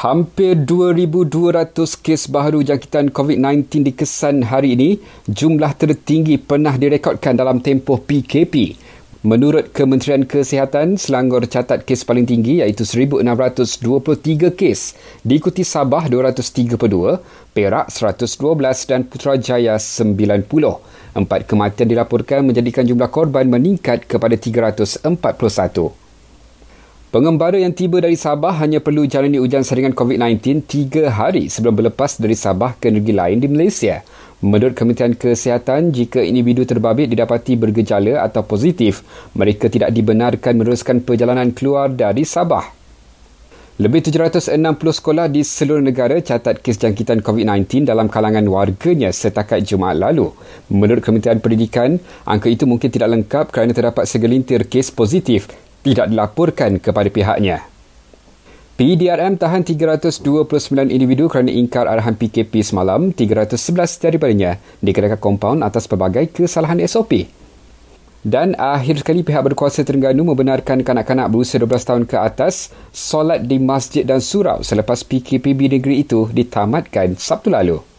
Hampir 2,200 kes baharu jangkitan COVID-19 dikesan hari ini, jumlah tertinggi pernah direkodkan dalam tempoh PKP. Menurut Kementerian Kesihatan, Selangor catat kes paling tinggi iaitu 1,623 kes, diikuti Sabah 232, Perak 112 dan Putrajaya 90. Empat kematian dilaporkan menjadikan jumlah korban meningkat kepada 341. Pengembara yang tiba dari Sabah hanya perlu jalani ujian saringan COVID-19 tiga hari sebelum berlepas dari Sabah ke negeri lain di Malaysia. Menurut Kementerian Kesihatan, jika individu terbabit didapati bergejala atau positif, mereka tidak dibenarkan meneruskan perjalanan keluar dari Sabah. Lebih 760 sekolah di seluruh negara catat kes jangkitan COVID-19 dalam kalangan warganya setakat Jumaat lalu. Menurut Kementerian Pendidikan, angka itu mungkin tidak lengkap kerana terdapat segelintir kes positif tidak dilaporkan kepada pihaknya. PDRM tahan 329 individu kerana ingkar arahan PKP semalam, 311 daripadanya dikenakan kompaun atas pelbagai kesalahan SOP. Dan akhir sekali pihak berkuasa Terengganu membenarkan kanak-kanak berusia 12 tahun ke atas solat di masjid dan surau selepas PKPB negeri itu ditamatkan Sabtu lalu.